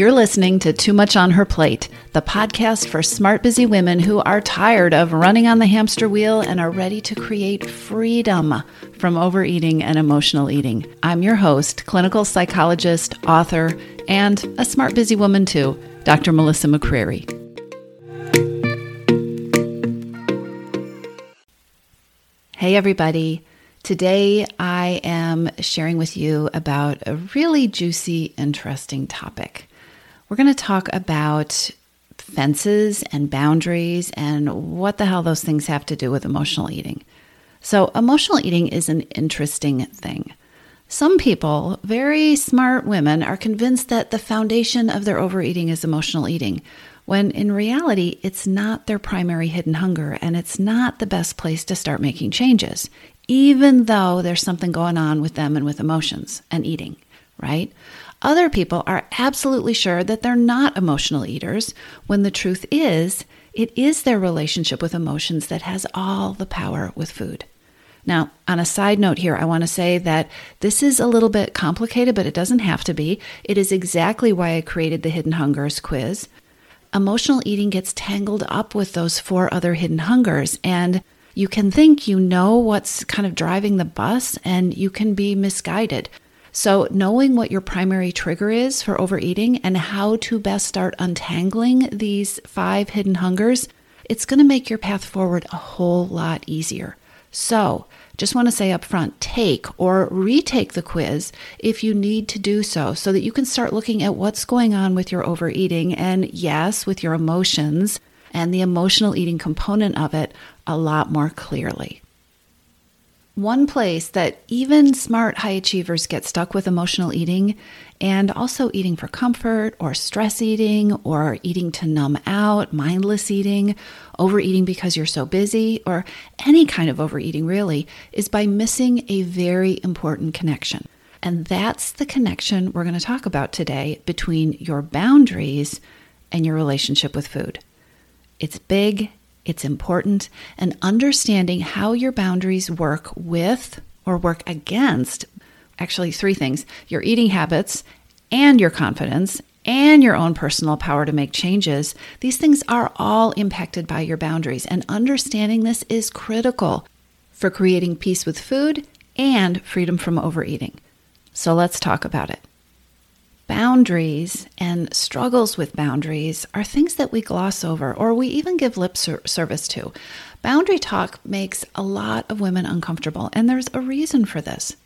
You're listening to Too Much on Her Plate, the podcast for smart, busy women who are tired of running on the hamster wheel and are ready to create freedom from overeating and emotional eating. I'm your host, clinical psychologist, author, and a smart, busy woman too, Dr. Melissa McCreery. Hey, everybody. Today, I am sharing with you about a really juicy, interesting topic. We're going to talk about fences and boundaries and what the hell those things have to do with emotional eating. So, emotional eating is an interesting thing. Some people, very smart women, are convinced that the foundation of their overeating is emotional eating, when in reality, it's not their primary hidden hunger and it's not the best place to start making changes, even though there's something going on with them and with emotions and eating, right? Other people are absolutely sure that they're not emotional eaters, when the truth is, it is their relationship with emotions that has all the power with food. Now, on a side note here, I want to say that this is a little bit complicated, but it doesn't have to be. It is exactly why I created the Hidden Hungers quiz. Emotional eating gets tangled up with those four other hidden hungers, and you can think you know what's kind of driving the bus, and you can be misguided. So, knowing what your primary trigger is for overeating and how to best start untangling these five hidden hungers, it's going to make your path forward a whole lot easier. So, just want to say up front take or retake the quiz if you need to do so, so that you can start looking at what's going on with your overeating and, yes, with your emotions and the emotional eating component of it a lot more clearly. One place that even smart high achievers get stuck with emotional eating and also eating for comfort or stress eating or eating to numb out, mindless eating, overeating because you're so busy, or any kind of overeating really, is by missing a very important connection. And that's the connection we're going to talk about today between your boundaries and your relationship with food. It's big it's important, and understanding how your boundaries work with or work against actually three things your eating habits and your confidence and your own personal power to make changes. These things are all impacted by your boundaries, and understanding this is critical for creating peace with food and freedom from overeating. So let's talk about it. Boundaries and struggles with boundaries are things that we gloss over or we even give lip ser- service to. Boundary talk makes a lot of women uncomfortable, and there's a reason for this.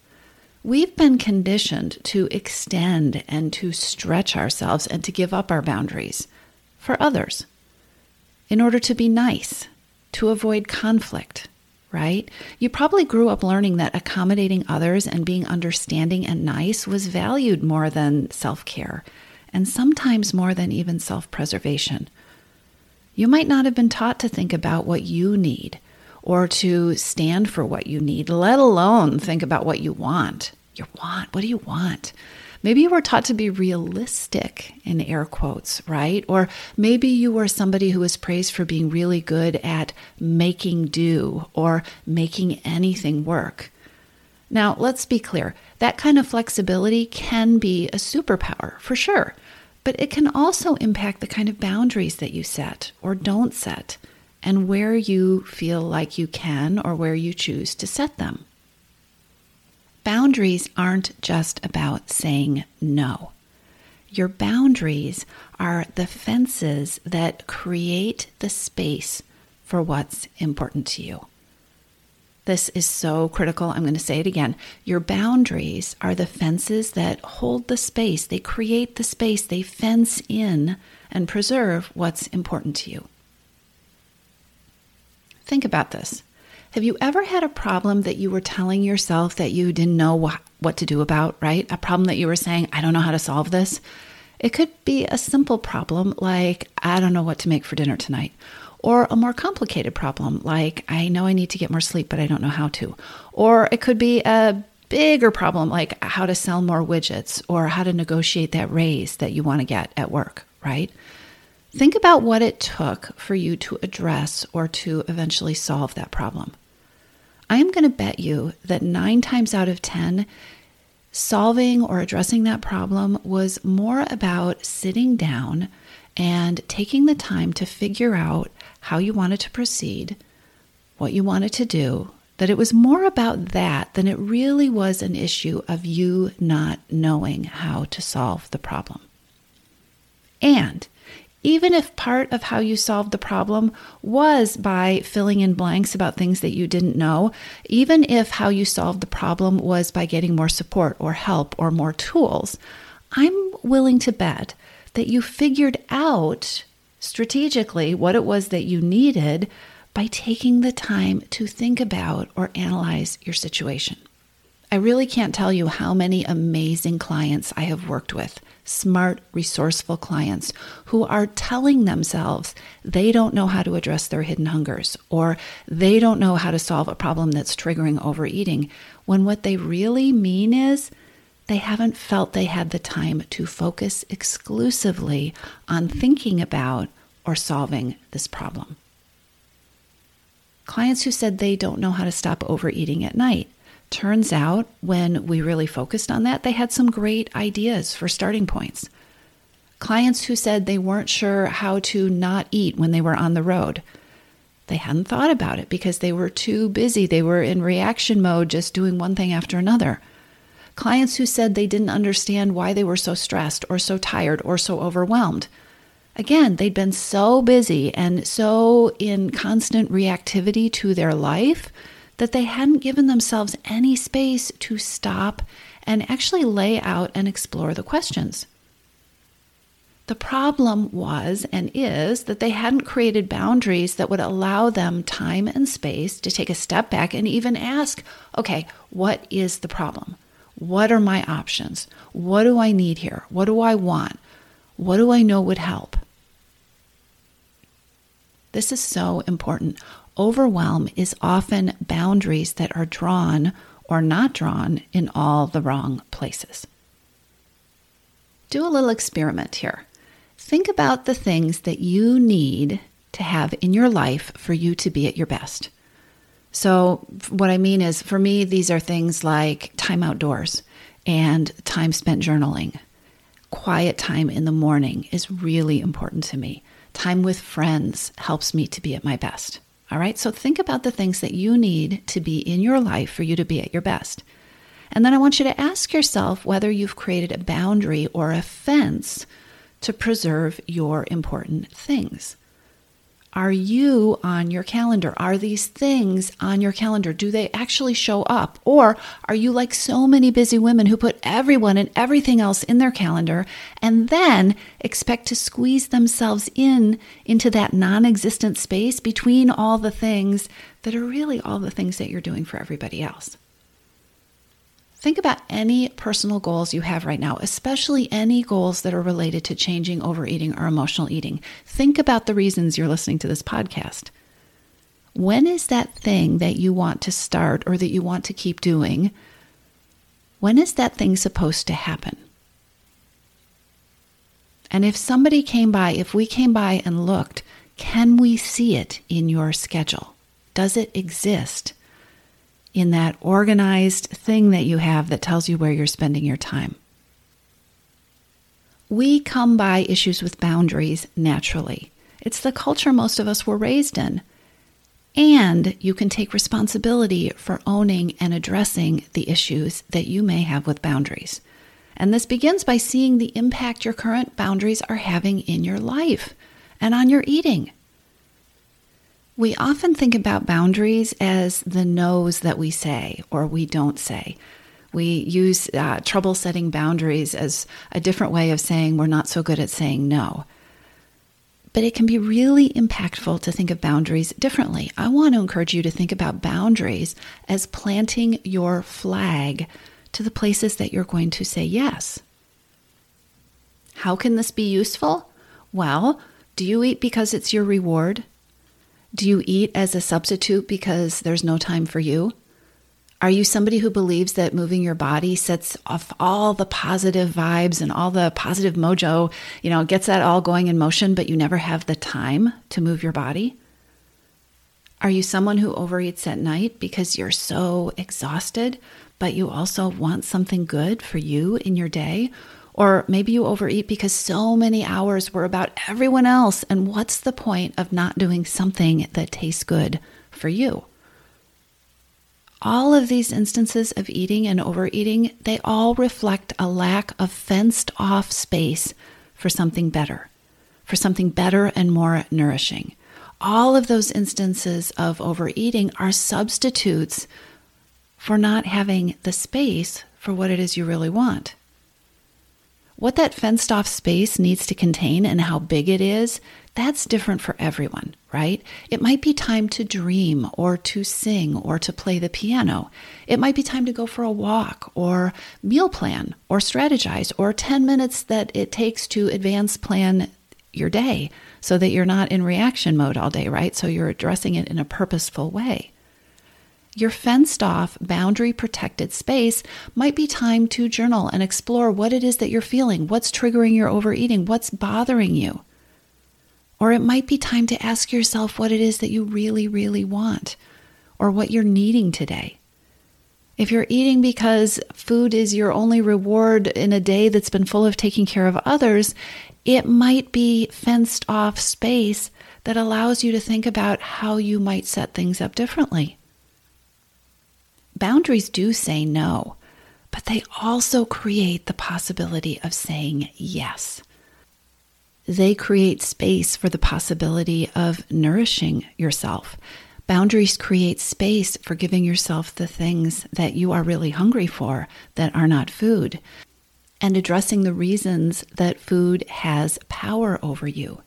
We've been conditioned to extend and to stretch ourselves and to give up our boundaries for others in order to be nice, to avoid conflict, right? You probably grew up learning that accommodating others and being understanding and nice was valued more than self care, and sometimes more than even self preservation. You might not have been taught to think about what you need or to stand for what you need, let alone think about what you want. You want, what do you want? Maybe you were taught to be realistic in air quotes, right? Or maybe you were somebody who was praised for being really good at making do or making anything work. Now, let's be clear that kind of flexibility can be a superpower for sure, but it can also impact the kind of boundaries that you set or don't set and where you feel like you can or where you choose to set them. Boundaries aren't just about saying no. Your boundaries are the fences that create the space for what's important to you. This is so critical. I'm going to say it again. Your boundaries are the fences that hold the space, they create the space, they fence in and preserve what's important to you. Think about this. Have you ever had a problem that you were telling yourself that you didn't know wh- what to do about, right? A problem that you were saying, I don't know how to solve this? It could be a simple problem like, I don't know what to make for dinner tonight. Or a more complicated problem like, I know I need to get more sleep, but I don't know how to. Or it could be a bigger problem like how to sell more widgets or how to negotiate that raise that you want to get at work, right? Think about what it took for you to address or to eventually solve that problem. I am going to bet you that nine times out of 10, solving or addressing that problem was more about sitting down and taking the time to figure out how you wanted to proceed, what you wanted to do, that it was more about that than it really was an issue of you not knowing how to solve the problem. And even if part of how you solved the problem was by filling in blanks about things that you didn't know, even if how you solved the problem was by getting more support or help or more tools, I'm willing to bet that you figured out strategically what it was that you needed by taking the time to think about or analyze your situation. I really can't tell you how many amazing clients I have worked with smart, resourceful clients who are telling themselves they don't know how to address their hidden hungers or they don't know how to solve a problem that's triggering overeating, when what they really mean is they haven't felt they had the time to focus exclusively on thinking about or solving this problem. Clients who said they don't know how to stop overeating at night Turns out, when we really focused on that, they had some great ideas for starting points. Clients who said they weren't sure how to not eat when they were on the road. They hadn't thought about it because they were too busy. They were in reaction mode, just doing one thing after another. Clients who said they didn't understand why they were so stressed or so tired or so overwhelmed. Again, they'd been so busy and so in constant reactivity to their life that they hadn't given themselves any space to stop and actually lay out and explore the questions. The problem was and is that they hadn't created boundaries that would allow them time and space to take a step back and even ask, okay, what is the problem? What are my options? What do I need here? What do I want? What do I know would help? This is so important. Overwhelm is often boundaries that are drawn or not drawn in all the wrong places. Do a little experiment here. Think about the things that you need to have in your life for you to be at your best. So, what I mean is, for me, these are things like time outdoors and time spent journaling. Quiet time in the morning is really important to me. Time with friends helps me to be at my best. All right, so think about the things that you need to be in your life for you to be at your best. And then I want you to ask yourself whether you've created a boundary or a fence to preserve your important things. Are you on your calendar? Are these things on your calendar? Do they actually show up? Or are you like so many busy women who put everyone and everything else in their calendar and then expect to squeeze themselves in into that non existent space between all the things that are really all the things that you're doing for everybody else? Think about any personal goals you have right now, especially any goals that are related to changing overeating or emotional eating. Think about the reasons you're listening to this podcast. When is that thing that you want to start or that you want to keep doing? When is that thing supposed to happen? And if somebody came by, if we came by and looked, can we see it in your schedule? Does it exist? In that organized thing that you have that tells you where you're spending your time. We come by issues with boundaries naturally. It's the culture most of us were raised in. And you can take responsibility for owning and addressing the issues that you may have with boundaries. And this begins by seeing the impact your current boundaries are having in your life and on your eating. We often think about boundaries as the no's that we say or we don't say. We use uh, trouble setting boundaries as a different way of saying we're not so good at saying no. But it can be really impactful to think of boundaries differently. I want to encourage you to think about boundaries as planting your flag to the places that you're going to say yes. How can this be useful? Well, do you eat because it's your reward? Do you eat as a substitute because there's no time for you? Are you somebody who believes that moving your body sets off all the positive vibes and all the positive mojo, you know, gets that all going in motion, but you never have the time to move your body? Are you someone who overeats at night because you're so exhausted but you also want something good for you in your day. Or maybe you overeat because so many hours were about everyone else. And what's the point of not doing something that tastes good for you? All of these instances of eating and overeating, they all reflect a lack of fenced off space for something better, for something better and more nourishing. All of those instances of overeating are substitutes for not having the space for what it is you really want. What that fenced off space needs to contain and how big it is, that's different for everyone, right? It might be time to dream or to sing or to play the piano. It might be time to go for a walk or meal plan or strategize or 10 minutes that it takes to advance plan your day so that you're not in reaction mode all day, right? So you're addressing it in a purposeful way. Your fenced off, boundary protected space might be time to journal and explore what it is that you're feeling, what's triggering your overeating, what's bothering you. Or it might be time to ask yourself what it is that you really, really want or what you're needing today. If you're eating because food is your only reward in a day that's been full of taking care of others, it might be fenced off space that allows you to think about how you might set things up differently. Boundaries do say no, but they also create the possibility of saying yes. They create space for the possibility of nourishing yourself. Boundaries create space for giving yourself the things that you are really hungry for that are not food, and addressing the reasons that food has power over you.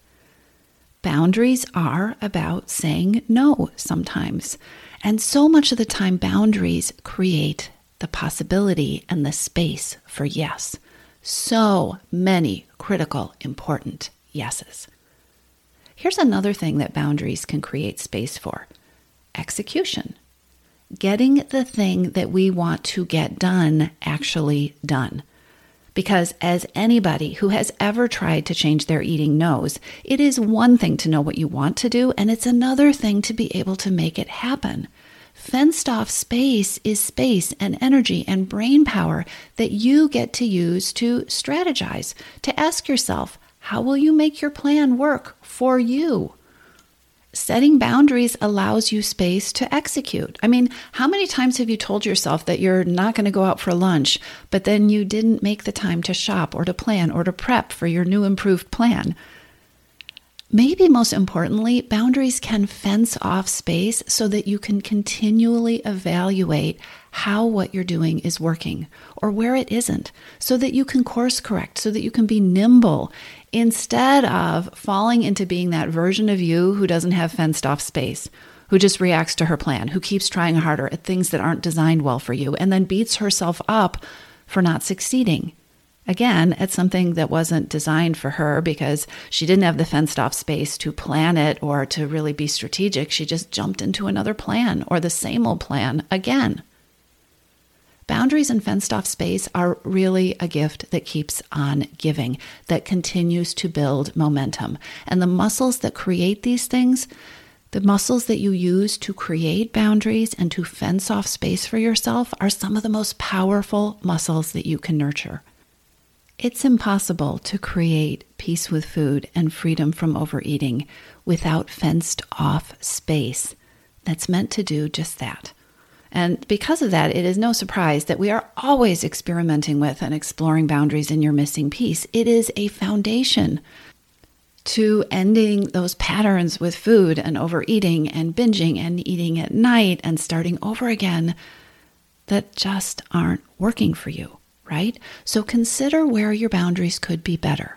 Boundaries are about saying no sometimes. And so much of the time, boundaries create the possibility and the space for yes. So many critical, important yeses. Here's another thing that boundaries can create space for execution. Getting the thing that we want to get done actually done. Because, as anybody who has ever tried to change their eating knows, it is one thing to know what you want to do, and it's another thing to be able to make it happen. Fenced off space is space and energy and brain power that you get to use to strategize, to ask yourself, how will you make your plan work for you? Setting boundaries allows you space to execute. I mean, how many times have you told yourself that you're not going to go out for lunch, but then you didn't make the time to shop or to plan or to prep for your new improved plan? Maybe most importantly, boundaries can fence off space so that you can continually evaluate how what you're doing is working or where it isn't, so that you can course correct, so that you can be nimble instead of falling into being that version of you who doesn't have fenced off space, who just reacts to her plan, who keeps trying harder at things that aren't designed well for you, and then beats herself up for not succeeding. Again, at something that wasn't designed for her because she didn't have the fenced off space to plan it or to really be strategic. She just jumped into another plan or the same old plan again. Boundaries and fenced off space are really a gift that keeps on giving, that continues to build momentum. And the muscles that create these things, the muscles that you use to create boundaries and to fence off space for yourself, are some of the most powerful muscles that you can nurture. It's impossible to create peace with food and freedom from overeating without fenced off space that's meant to do just that. And because of that, it is no surprise that we are always experimenting with and exploring boundaries in your missing piece. It is a foundation to ending those patterns with food and overeating and binging and eating at night and starting over again that just aren't working for you, right? So consider where your boundaries could be better.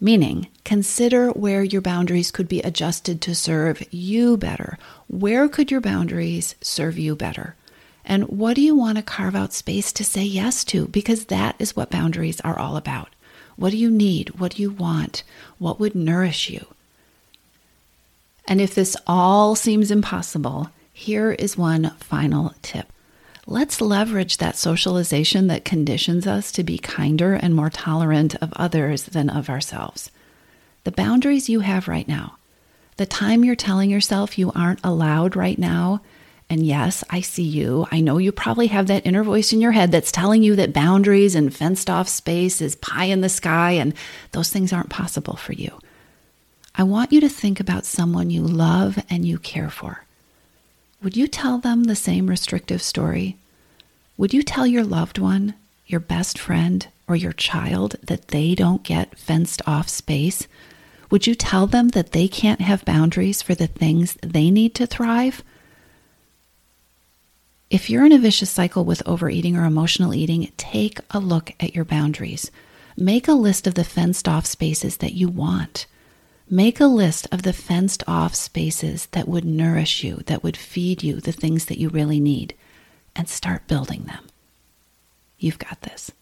Meaning, consider where your boundaries could be adjusted to serve you better. Where could your boundaries serve you better? And what do you want to carve out space to say yes to? Because that is what boundaries are all about. What do you need? What do you want? What would nourish you? And if this all seems impossible, here is one final tip. Let's leverage that socialization that conditions us to be kinder and more tolerant of others than of ourselves. The boundaries you have right now, the time you're telling yourself you aren't allowed right now, And yes, I see you. I know you probably have that inner voice in your head that's telling you that boundaries and fenced off space is pie in the sky and those things aren't possible for you. I want you to think about someone you love and you care for. Would you tell them the same restrictive story? Would you tell your loved one, your best friend, or your child that they don't get fenced off space? Would you tell them that they can't have boundaries for the things they need to thrive? If you're in a vicious cycle with overeating or emotional eating, take a look at your boundaries. Make a list of the fenced off spaces that you want. Make a list of the fenced off spaces that would nourish you, that would feed you the things that you really need, and start building them. You've got this.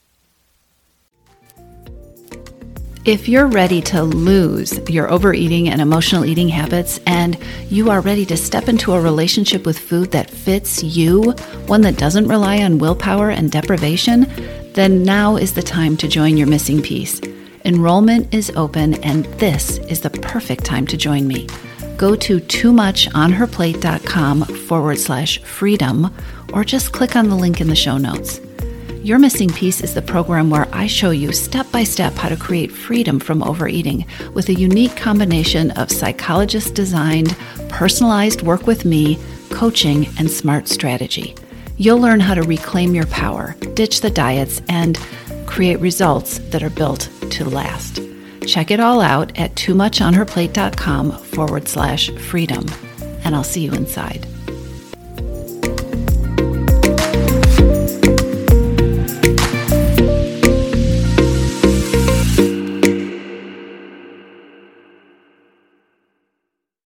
If you're ready to lose your overeating and emotional eating habits and you are ready to step into a relationship with food that fits you, one that doesn't rely on willpower and deprivation, then now is the time to join your missing piece. Enrollment is open and this is the perfect time to join me. Go to too much on her plate.com forward slash freedom or just click on the link in the show notes. Your Missing Piece is the program where I show you step by step how to create freedom from overeating with a unique combination of psychologist designed, personalized work with me, coaching, and smart strategy. You'll learn how to reclaim your power, ditch the diets, and create results that are built to last. Check it all out at too much on her plate.com forward slash freedom, and I'll see you inside.